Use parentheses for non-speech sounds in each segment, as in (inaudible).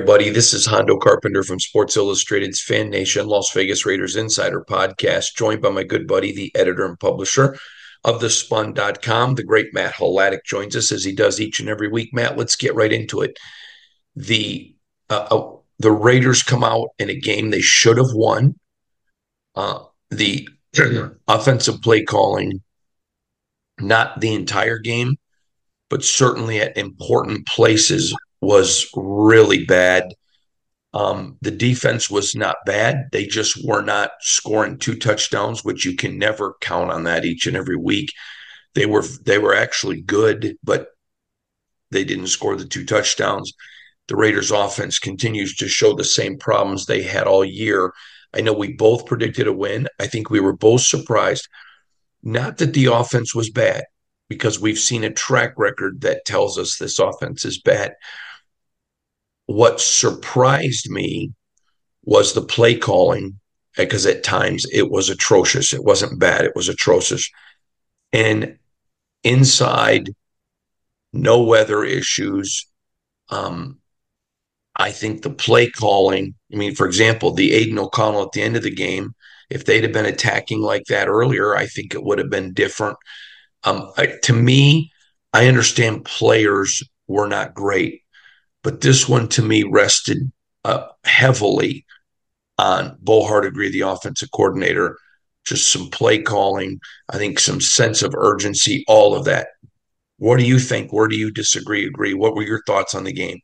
Everybody. This is Hondo Carpenter from Sports Illustrated's Fan Nation Las Vegas Raiders Insider podcast, joined by my good buddy, the editor and publisher of the spun.com, the great Matt Hladik joins us as he does each and every week. Matt, let's get right into it. The uh, uh, the Raiders come out in a game they should have won. Uh, the (clears throat) offensive play calling, not the entire game, but certainly at important places was really bad. Um, the defense was not bad. They just were not scoring two touchdowns, which you can never count on that each and every week. They were they were actually good, but they didn't score the two touchdowns. The Raiders offense continues to show the same problems they had all year. I know we both predicted a win. I think we were both surprised. Not that the offense was bad, because we've seen a track record that tells us this offense is bad what surprised me was the play calling because at times it was atrocious. It wasn't bad, it was atrocious. And inside, no weather issues. Um, I think the play calling, I mean, for example, the Aidan O'Connell at the end of the game, if they'd have been attacking like that earlier, I think it would have been different. Um, I, to me, I understand players were not great. But this one to me rested uh, heavily on Bo Hardegree, the offensive coordinator, just some play calling, I think some sense of urgency, all of that. What do you think? Where do you disagree, agree? What were your thoughts on the game?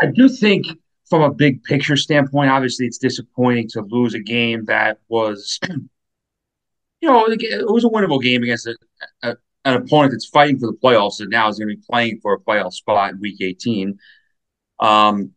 I do think from a big picture standpoint, obviously it's disappointing to lose a game that was, (clears throat) you know, it was a winnable game against a, a, an opponent that's fighting for the playoffs and now is going to be playing for a playoff spot in week 18. Um,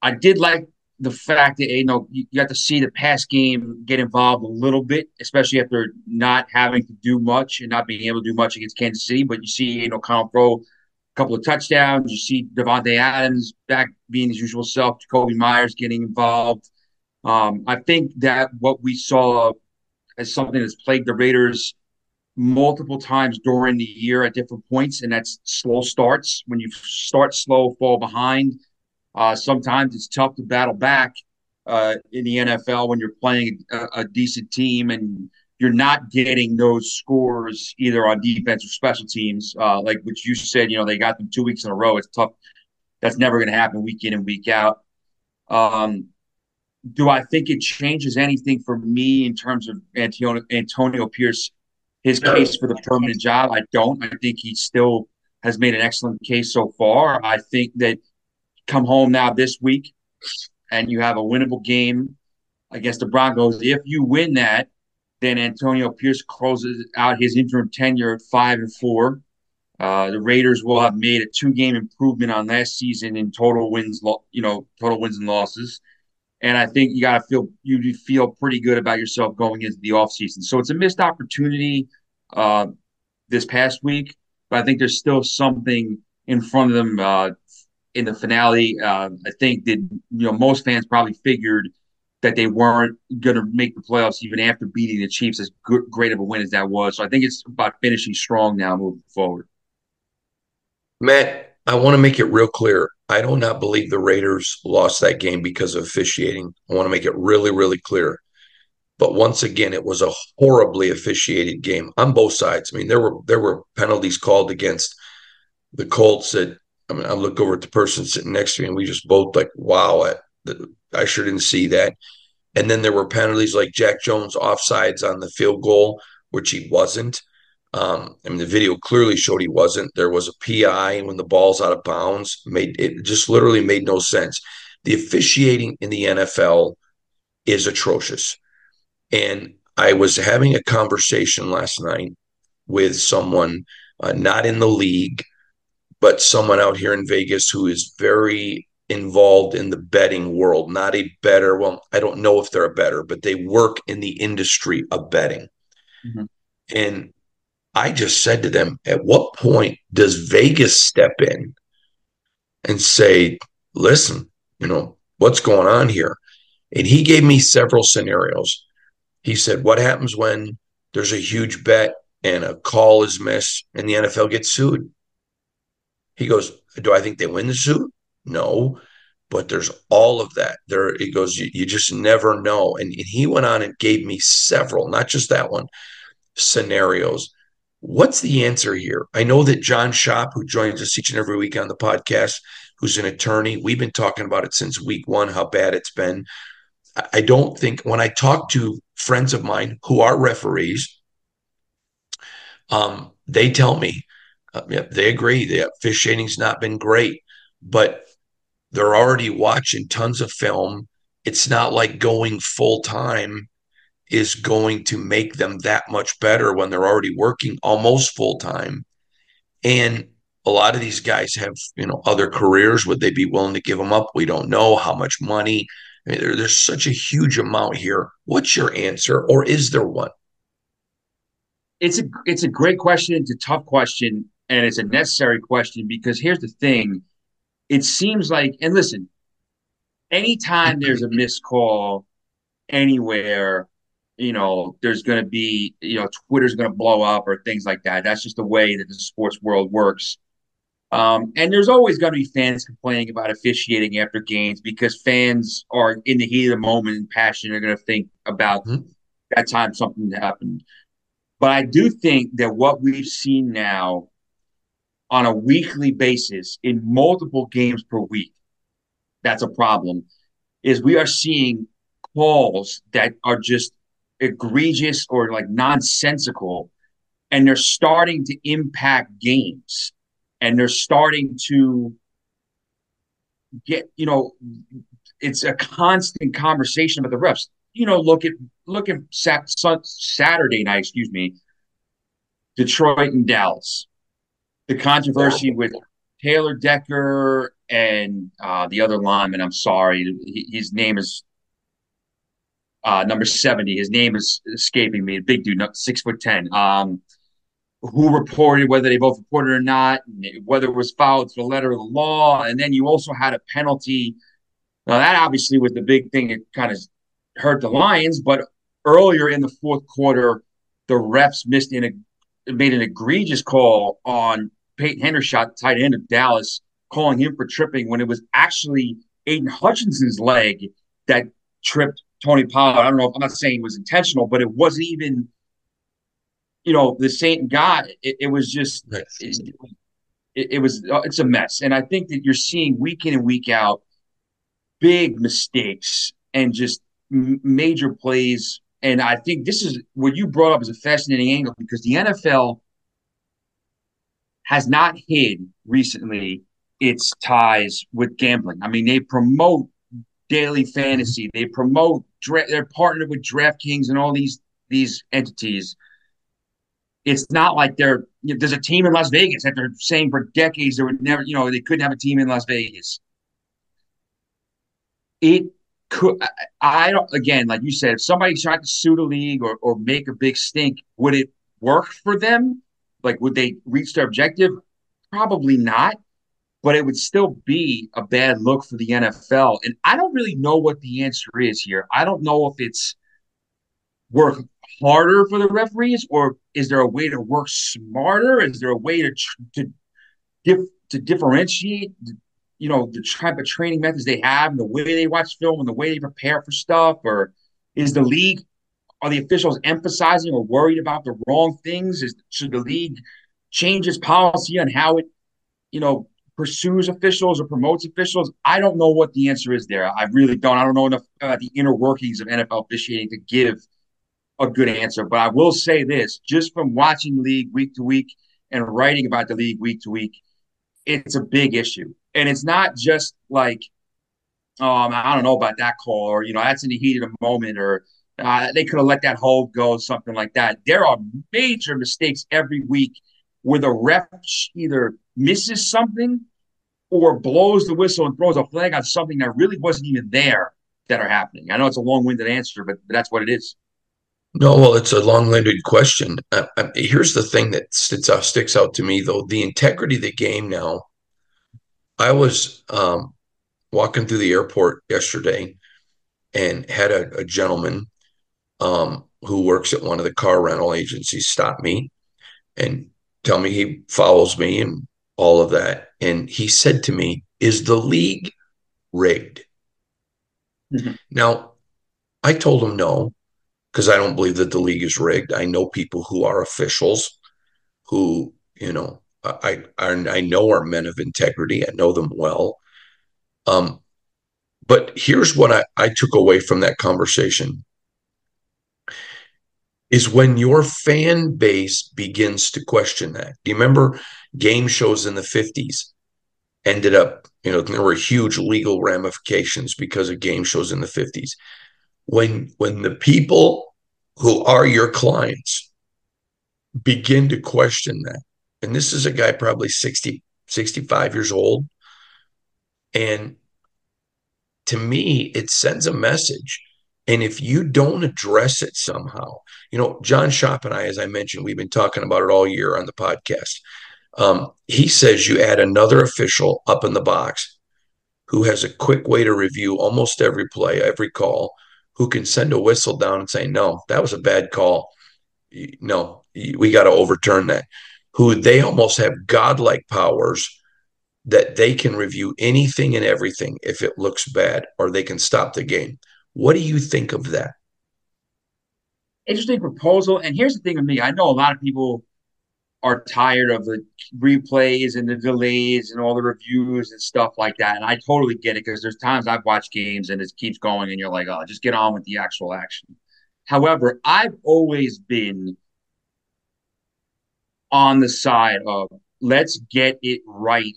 I did like the fact that you know you got to see the pass game get involved a little bit, especially after not having to do much and not being able to do much against Kansas City. But you see, you know, Kyle throw a couple of touchdowns. You see Davante Adams back being his usual self. Jakobi Myers getting involved. Um, I think that what we saw as something that's plagued the Raiders multiple times during the year at different points, and that's slow starts. When you start slow, fall behind. Uh, sometimes it's tough to battle back uh, in the NFL when you're playing a, a, decent team and you're not getting those scores either on defense or special teams. Uh, like which you said, you know, they got them two weeks in a row. It's tough. That's never going to happen week in and week out. Um, do I think it changes anything for me in terms of Antonio, Antonio Pierce his case for the permanent job. I don't. I think he still has made an excellent case so far. I think that come home now this week and you have a winnable game against the Broncos. If you win that, then Antonio Pierce closes out his interim tenure at five and four. Uh, the Raiders will have made a two-game improvement on last season in total wins, you know, total wins and losses. And I think you got to feel you feel pretty good about yourself going into the offseason. So it's a missed opportunity uh, this past week, but I think there's still something in front of them uh, in the finale. Uh, I think that you know most fans probably figured that they weren't going to make the playoffs even after beating the Chiefs as good, great of a win as that was. So I think it's about finishing strong now moving forward. Matt, I want to make it real clear. I do not believe the Raiders lost that game because of officiating. I want to make it really, really clear. But once again, it was a horribly officiated game on both sides. I mean, there were there were penalties called against the Colts that I mean, I look over at the person sitting next to me, and we just both like, wow, I sure didn't see that. And then there were penalties like Jack Jones offsides on the field goal, which he wasn't. Um, I mean, the video clearly showed he wasn't. There was a PI when the ball's out of bounds. Made it just literally made no sense. The officiating in the NFL is atrocious. And I was having a conversation last night with someone uh, not in the league, but someone out here in Vegas who is very involved in the betting world, not a better. Well, I don't know if they're a better, but they work in the industry of betting. Mm-hmm. And I just said to them, at what point does Vegas step in and say, listen, you know, what's going on here? And he gave me several scenarios. He said, what happens when there's a huge bet and a call is missed and the NFL gets sued? He goes, do I think they win the suit? No, but there's all of that. There, he goes, you, just never know. And, and he went on and gave me several, not just that one, scenarios. What's the answer here? I know that John Shop, who joins us each and every week on the podcast, who's an attorney, we've been talking about it since week one, how bad it's been. I don't think when I talk to friends of mine who are referees, um, they tell me, uh, they agree. The officiating's not been great, but they're already watching tons of film. It's not like going full time is going to make them that much better when they're already working almost full time. And a lot of these guys have, you know, other careers. Would they be willing to give them up? We don't know how much money. I mean, there, there's such a huge amount here. What's your answer, or is there one? It's a it's a great question. It's a tough question, and it's a necessary question because here's the thing: it seems like, and listen, anytime there's a missed call anywhere, you know, there's going to be, you know, Twitter's going to blow up or things like that. That's just the way that the sports world works. Um, and there's always going to be fans complaining about officiating after games because fans are in the heat of the moment and passion are going to think about mm-hmm. that time something happened. But I do think that what we've seen now on a weekly basis in multiple games per week, that's a problem, is we are seeing calls that are just egregious or like nonsensical, and they're starting to impact games, and they're starting to get, you know, it's a constant conversation about the refs. You know, look at look at Saturday night, excuse me, Detroit and Dallas the controversy with Taylor Decker and uh, the other lineman. I'm sorry, his name is uh, number seventy. His name is escaping me. Big dude, six foot ten. Um, who reported whether they both reported or not, whether it was fouled to the letter of the law, and then you also had a penalty. Now that obviously was the big thing that kind of hurt the Lions, but earlier in the fourth quarter, the refs missed in a made an egregious call on Peyton Hendershot, tight end of Dallas, calling him for tripping when it was actually Aidan Hutchinson's leg that tripped Tony Pollard. I don't know if I'm not saying it was intentional, but it wasn't even, you know, the same guy. It, it was just, it, it, it, was, uh, it's a mess. And I think that you're seeing week in and week out big mistakes and just major plays. And I think this is what you brought up as a fascinating angle because the NFL has not hid recently its ties with gambling. I mean, they promote daily fantasy, they promote dra- they're partnered with DraftKings and all these these entities. It's not like they're you know, there's a team in Las Vegas that they're saying for decades they would never, you know, they couldn't have a team in Las Vegas. It could I don't again, like you said, if somebody tried to sue the league or, or make a big stink, would it work for them? Like, would they reach their objective? Probably not. But it would still be a bad look for the NFL. And I don't really know what the answer is here. I don't know if it's work harder for the referees, or is there a way to work smarter? Is there a way to to dif- to differentiate, you know, the type of training methods they have, and the way they watch film, and the way they prepare for stuff, or is the league are the officials emphasizing or worried about the wrong things? Is should the league change its policy on how it, you know, pursues officials or promotes officials? I don't know what the answer is there. I really don't. I don't know enough about the inner workings of NFL officiating to give a good answer. But I will say this just from watching league week to week and writing about the league week to week, it's a big issue. And it's not just like, um, I don't know about that call or, you know, that's in the heat of the moment or uh, they could have let that hold go, something like that. There are major mistakes every week where the ref either misses something or blows the whistle and throws a flag on something that really wasn't even there that are happening. I know it's a long winded answer, but, that's what it is. No, well, it's a long-winded question. Uh, uh, here's the thing that sticks out, sticks out to me, though: the integrity of the game. Now, I was um, walking through the airport yesterday and had a, a gentleman um, who works at one of the car rental agencies stop me and tell me he follows me and all of that. And he said to me, "Is the league rigged?" Mm-hmm. Now, I told him no because I don't believe that the league is rigged. I know people who are officials who, you know, I I, I know are men of integrity. I know them well. Um, but here's what I, I took away from that conversation is when your fan base begins to question that. Do you remember game shows in the 50s ended up, you know, there were huge legal ramifications because of game shows in the 50s when when the people who are your clients begin to question that and this is a guy probably 60 65 years old and to me it sends a message. And if you don't address it somehow you know john shop and i as i mentioned we've been talking about it all year on the podcast um, he says you add another official up in the box who has a quick way to review almost every play every call who can send a whistle down and say, no, that was a bad call. No, we got to overturn that. Who they almost have godlike powers that they can review anything and everything if it looks bad or they can stop the game. What do you think of that? Interesting proposal. And here's the thing with me I know a lot of people are tired of the replays and the delays and all the reviews and stuff like that. And I totally get it because there's times I've watched games and it keeps going and you're like, oh, just get on with the actual action. However, I've always been on the side of let's get it right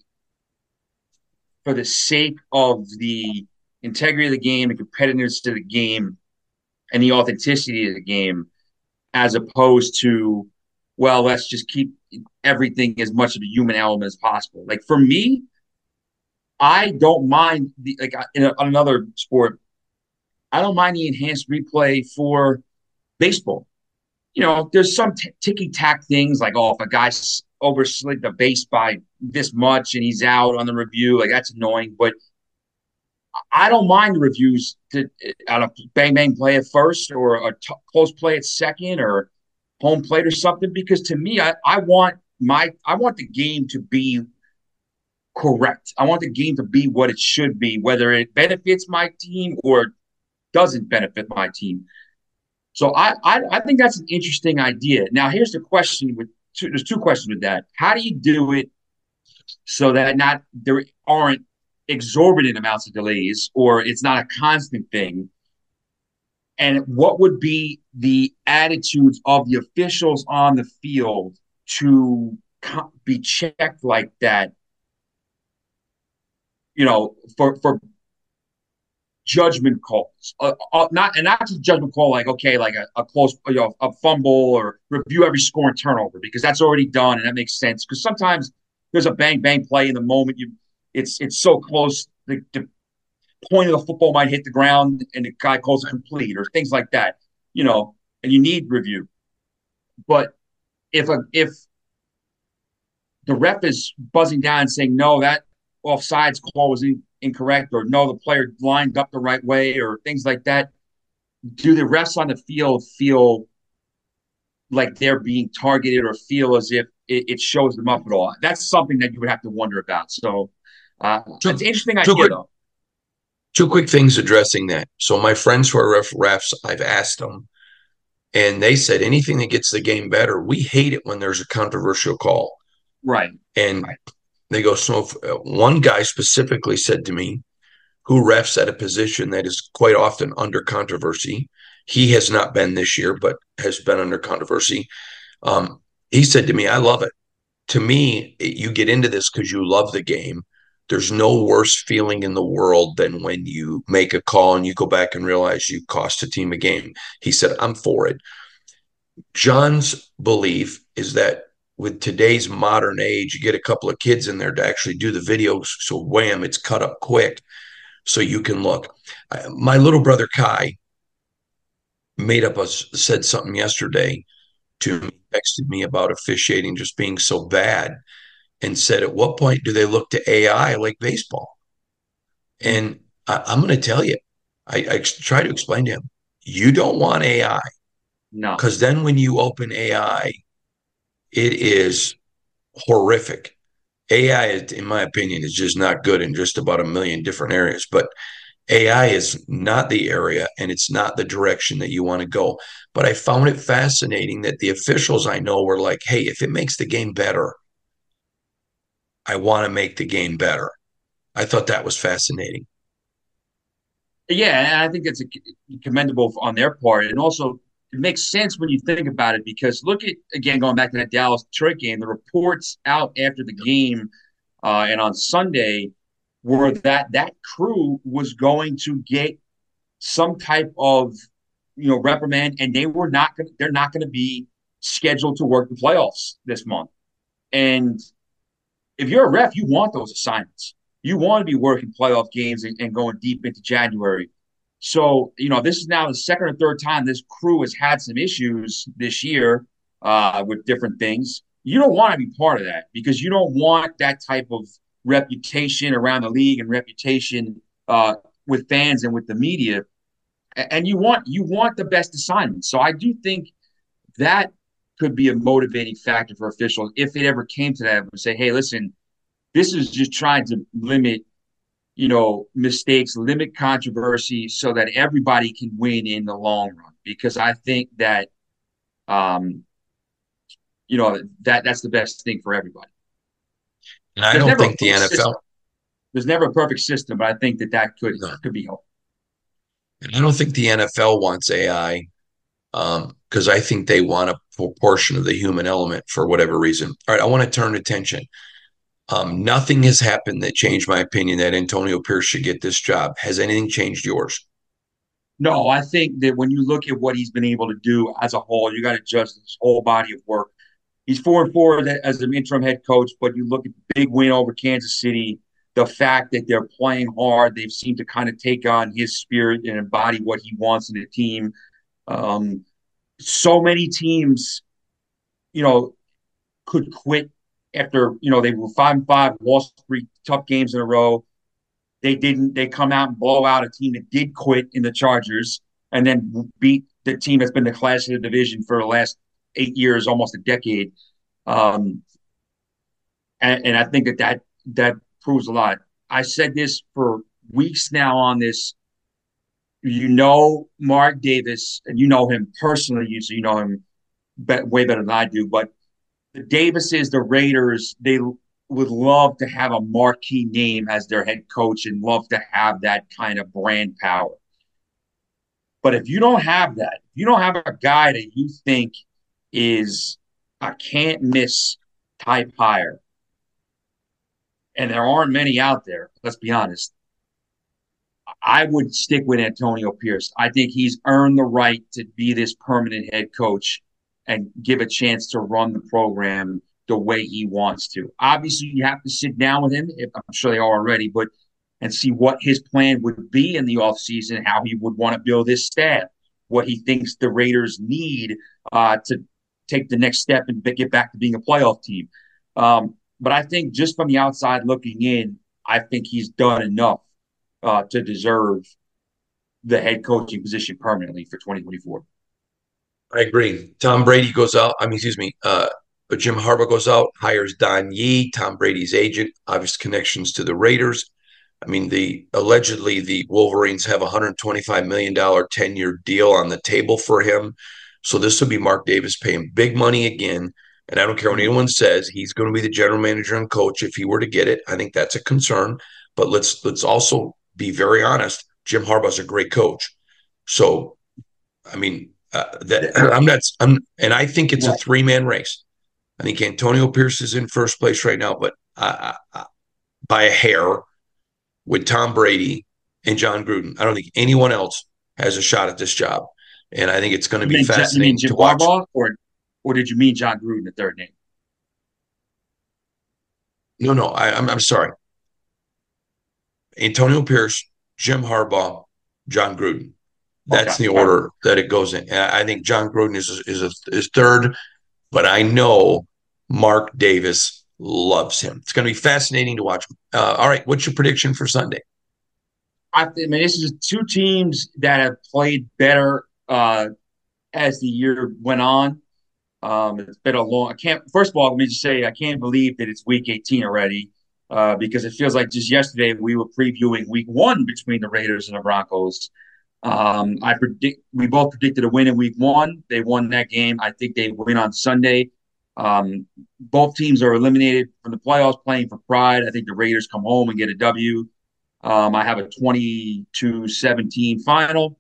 for the sake of the integrity of the game, the competitiveness to the game, and the authenticity of the game, as opposed to well, let's just keep everything as much of a human element as possible. Like for me, I don't mind the like in a, another sport. I don't mind the enhanced replay for baseball. You know, there's some t- ticky tack things like, oh, if a guy overslid the base by this much and he's out on the review, like that's annoying. But I don't mind the reviews to eh, on a bang bang play at first or a t- close play at second or home plate or something because to me I, I want my I want the game to be correct. I want the game to be what it should be, whether it benefits my team or doesn't benefit my team. So I I, I think that's an interesting idea. Now here's the question with two, there's two questions with that. How do you do it so that not there aren't exorbitant amounts of delays or it's not a constant thing? and what would be the attitudes of the officials on the field to be checked like that you know for for judgment calls. Uh, uh, not and not just judgment call like okay like a, a close you know a fumble or review every score and turnover because that's already done and that makes sense. Because sometimes there's a bang bang play in the moment you it's it's so close the, the point of the football might hit the ground and the guy calls it complete or things like that, you know, and you need review. But if a if the ref is buzzing down and saying no, that offsides call was in, incorrect or no, the player lined up the right way or things like that. Do the refs on the field feel like they're being targeted or feel as if it, it shows them up at all? That's something that you would have to wonder about. So uh, two, it's interesting idea, quick, though. Two quick things addressing that. So my friends who are ref, refs, I've asked them, and they said anything that gets the game better, we hate it when there's a controversial call. Right. And right. they go, so uh, one guy specifically said to me, who refs at a position that is quite often under controversy. He has not been this year, but has been under controversy. Um, he said to me, I love it. To me, you get into this because you love the game there's no worse feeling in the world than when you make a call and you go back and realize you cost a team a game. He said, I'm for it. John's belief is that with today's modern age, you get a couple of kids in there to actually do the videos. So, wham, it's cut up quick so you can look. My little brother Kai made up a said something yesterday to me, texted me about officiating just being so bad and said, At what point do they look to AI like baseball? And I, am going to tell you, I, I try to explain to him, you don't want AI. No. Because then when you open AI, it is horrific. AI, in my opinion, is just not good in just about a million different areas. But AI is not the area and it's not the direction that you want to go. But I found it fascinating that the officials I know were like, hey, if it makes the game better, I want to make the game better. I thought that was fascinating. Yeah, and I think it's commendable on their part, and also it makes sense when you think about it because look at again going back to that Dallas Detroit game. The reports out after the game uh, and on Sunday were that that crew was going to get some type of you know reprimand, and they were not Gonna, They're not going to be scheduled to work the playoffs this month, and if you're a ref, you want those assignments. You want to be working playoff games and, and going deep into January. So, you know, this is now the second or third time this crew has had some issues this year uh, with different things. You don't want to be part of that because you don't want that type of reputation around the league and reputation uh, with fans and with the media. And you want you want the best assignments. So I do think that could be a motivating factor for officials if it ever came to that and say, hey, listen, this is just trying to limit, you know, mistakes, limit controversy so that everybody can win in the long run. Because I think that um, you know, that that's the best thing for everybody. And I there's don't think the NFL system. there's never a perfect system, but I think that that could no. could be helpful. And I don't think the NFL wants AI because um, I think they want a proportion of the human element for whatever reason. All right, I want to turn attention. Um, nothing has happened that changed my opinion that Antonio Pierce should get this job. Has anything changed yours? No, I think that when you look at what he's been able to do as a whole, you got to judge his whole body of work. He's four and four as an interim head coach, but you look at the big win over Kansas City, the fact that they're playing hard, they've seemed to kind of take on his spirit and embody what he wants in the team. Um, so many teams, you know, could quit after you know they were five and five, lost three tough games in a row. They didn't. They come out and blow out a team that did quit in the Chargers, and then beat the team that's been the class of the division for the last eight years, almost a decade. Um, and, and I think that that that proves a lot. I said this for weeks now on this you know Mark Davis, and you know him personally. You so you know him be- way better than I do. But the Davises, the Raiders, they would love to have a marquee name as their head coach and love to have that kind of brand power. But if you don't have that, if you don't have a guy that you think is a can't miss type hire, and there aren't many out there, let's be honest, I would stick with Antonio Pierce. I think he's earned the right to be this permanent head coach and give a chance to run the program the way he wants to. Obviously, you have to sit down with him. I'm sure they are already, but and see what his plan would be in the offseason, how he would want to build his staff, what he thinks the Raiders need uh, to take the next step and get back to being a playoff team. Um, but I think just from the outside looking in, I think he's done enough uh, to deserve the head coaching position permanently for 2024. I agree. Tom Brady goes out. I mean, excuse me. Uh, but Jim Harbaugh goes out, hires Don Yee, Tom Brady's agent, obvious connections to the Raiders. I mean, the allegedly the Wolverines have a 125 million dollar 10 year deal on the table for him. So this will be Mark Davis paying big money again. And I don't care what anyone says, he's going to be the general manager and coach if he were to get it. I think that's a concern. But let's let's also be very honest. Jim Harbaugh's a great coach. So, I mean, uh, that I'm not. I'm, and I think it's a three man race. I think Antonio Pierce is in first place right now, but uh, uh, by a hair with Tom Brady and Jon Gruden. I don't think anyone else has a shot at this job, and I think it's going to be fascinating to watch. Or, or did you mean Jon Gruden, the third name? No, no, I, I'm, I'm sorry. Antonio Pierce, Jim Harbaugh, Jon Gruden. That's okay. the order that it goes in. I think Jon Gruden is is a, is third, but I know Mark Davis loves him. It's going to be fascinating to watch. Uh, all right, what's your prediction for Sunday? I, I mean, this is two teams that have played better uh, as the year went on. Um, it's been a long. I can't. First of all, let me just say I can't believe that it's Week 18 already uh, because it feels like just yesterday we were previewing Week One between the Raiders and the Broncos. Um, I predict we both predicted a win in Week One. They won that game. I think they win on Sunday. Um, both teams are eliminated from the playoffs, playing for pride. I think the Raiders come home and get a W. Um, I have a 22-17 final,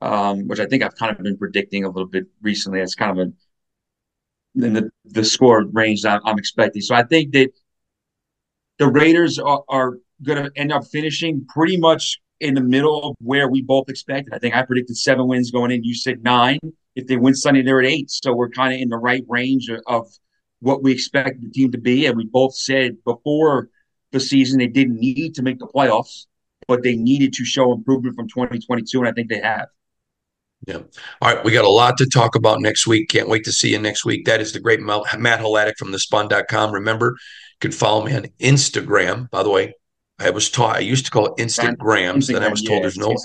um, which I think I've kind of been predicting a little bit recently. It's kind of a in the, the score range I'm expecting. So I think that the Raiders are, are going to end up finishing pretty much in the middle of where we both expected. I think I predicted seven wins going in. You said nine. If they win Sunday, they're at eight. So we're kind of in the right range of, what we expect the team to be. And we both said before the season they didn't need to make the playoffs, but they needed to show improvement from 2022. And I think they have. Yeah. All right. We got a lot to talk about next week. Can't wait to see you next week. That is the great Matt Hladik from the spun.com. Remember, you can follow me on Instagram. By the way, I was taught, I used to call it Instagrams. Then I was told there's no,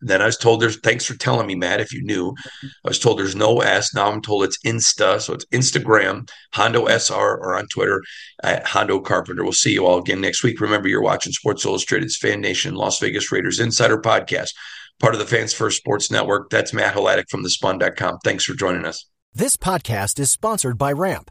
then I was told there's, thanks for telling me, Matt, if you knew. I was told there's no S. Now I'm told it's Insta. So it's Instagram, Hondo SR, or on Twitter at Hondo Carpenter. We'll see you all again next week. Remember, you're watching Sports Illustrated's Fan Nation Las Vegas Raiders Insider Podcast part of the Fans First Sports Network. That's Matt Hladik from thespun.com. Thanks for joining us. This podcast is sponsored by Ramp.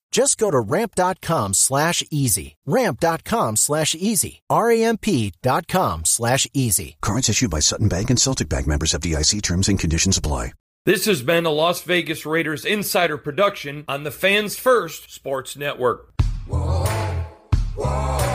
Just go to ramp.com slash easy. Ramp.com slash easy. R-A-M-P.com slash easy. Cards issued by Sutton Bank and Celtic Bank members FDIC terms and conditions apply. This has been a Las Vegas Raiders insider production on the Fans First Sports Network. Whoa.